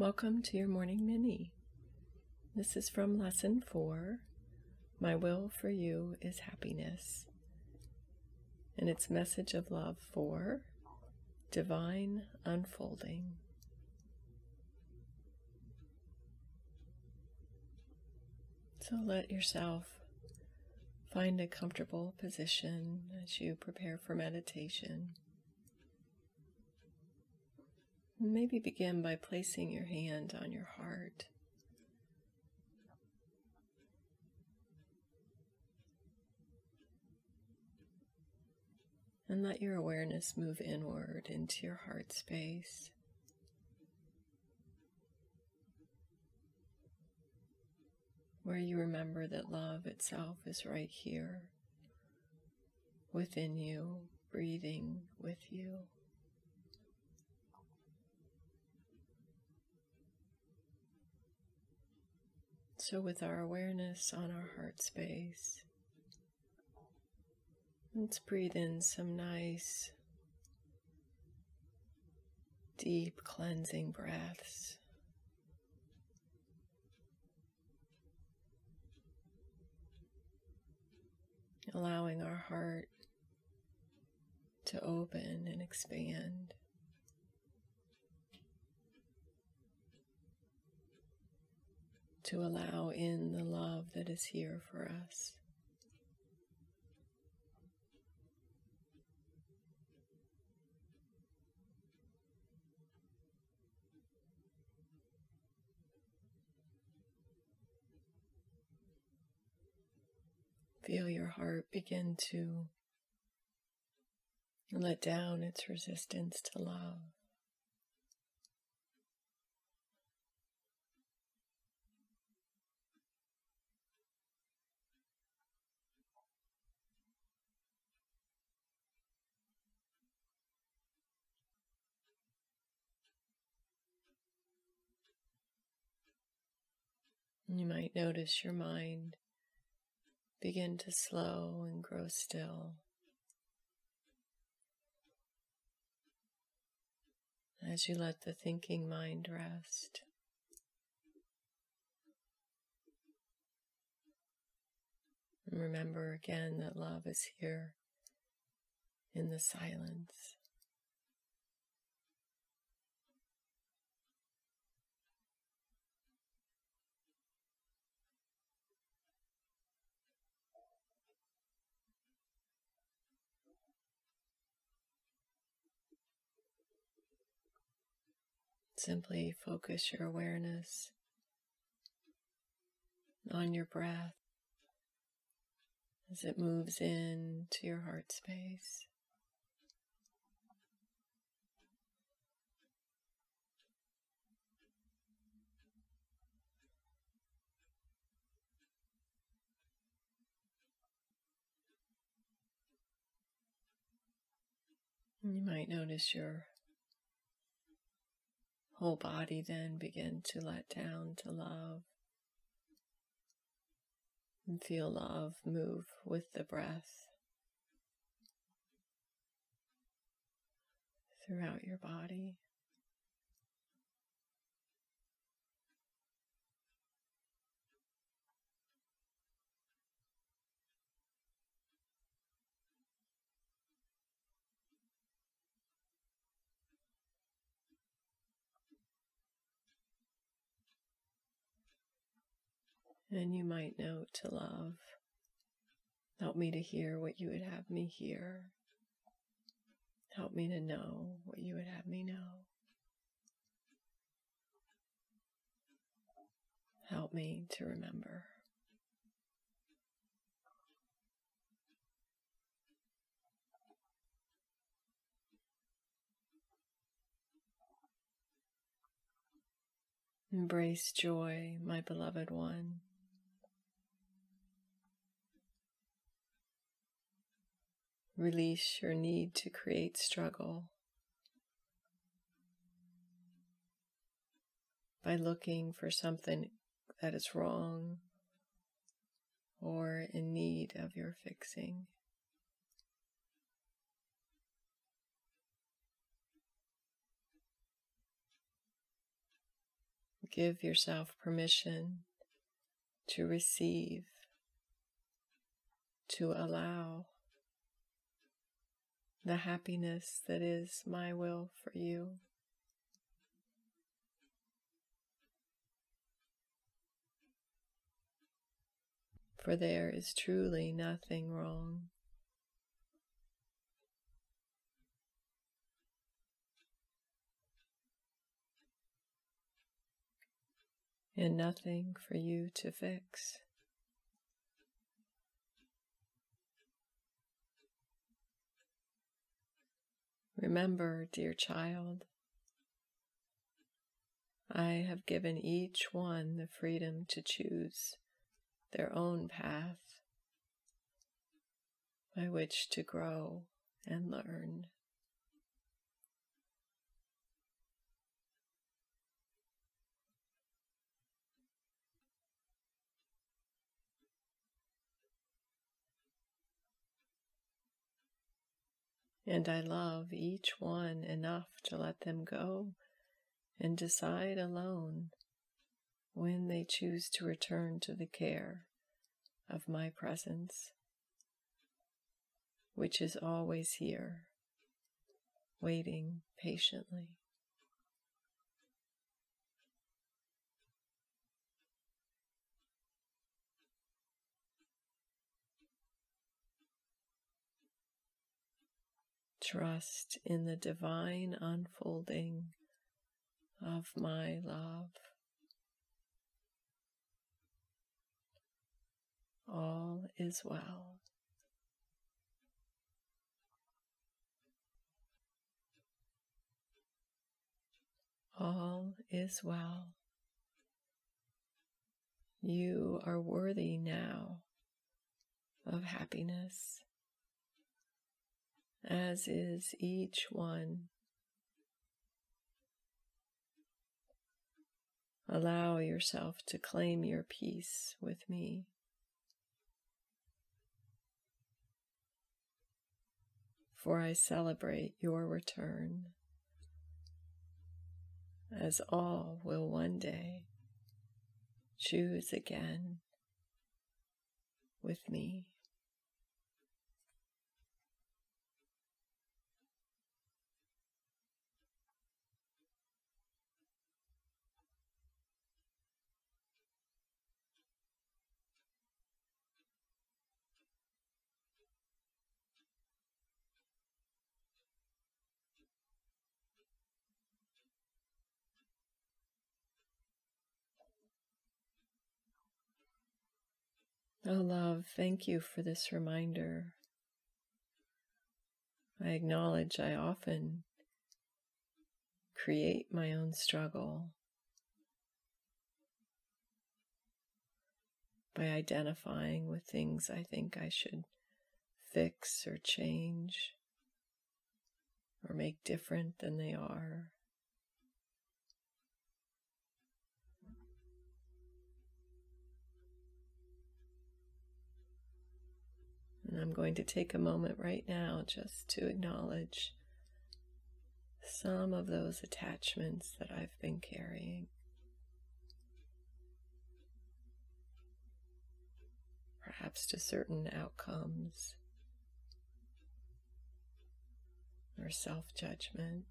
Welcome to your morning mini. This is from lesson four. My will for you is happiness. And it's message of love for divine unfolding. So let yourself find a comfortable position as you prepare for meditation. Maybe begin by placing your hand on your heart. And let your awareness move inward into your heart space. Where you remember that love itself is right here within you, breathing with you. So, with our awareness on our heart space, let's breathe in some nice, deep cleansing breaths. Allowing our heart to open and expand. To allow in the love that is here for us. Feel your heart begin to let down its resistance to love. You might notice your mind begin to slow and grow still. As you let the thinking mind rest. And remember again that love is here in the silence. Simply focus your awareness on your breath as it moves into your heart space. You might notice your whole body then begin to let down to love and feel love move with the breath throughout your body. And you might know to love, help me to hear what you would have me hear. Help me to know what you would have me know. Help me to remember. Embrace joy, my beloved one. Release your need to create struggle by looking for something that is wrong or in need of your fixing. Give yourself permission to receive, to allow the happiness that is my will for you. For there is truly nothing wrong. And nothing for you to fix. Remember, dear child, I have given each one the freedom to choose their own path by which to grow and learn. And I love each one enough to let them go and decide alone when they choose to return to the care of my presence, which is always here, waiting patiently. Trust in the divine unfolding of my love. All is well. All is well. You are worthy now of happiness as is each one. Allow yourself to claim your peace with me. For I celebrate your return, as all will one day choose again with me. Oh, love, thank you for this reminder. I acknowledge I often create my own struggle by identifying with things I think I should fix or change or make different than they are. I'm going to take a moment right now just to acknowledge some of those attachments that I've been carrying. Perhaps to certain outcomes or self judgment.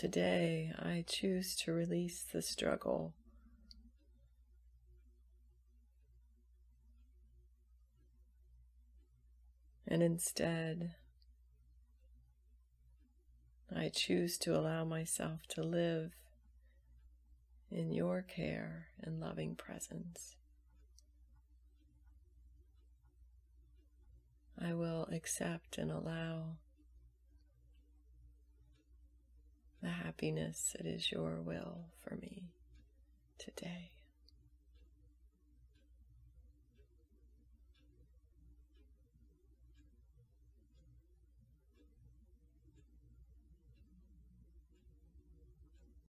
Today, I choose to release the struggle. And instead, I choose to allow myself to live in your care and loving presence. I will accept and allow happiness that is your will for me today.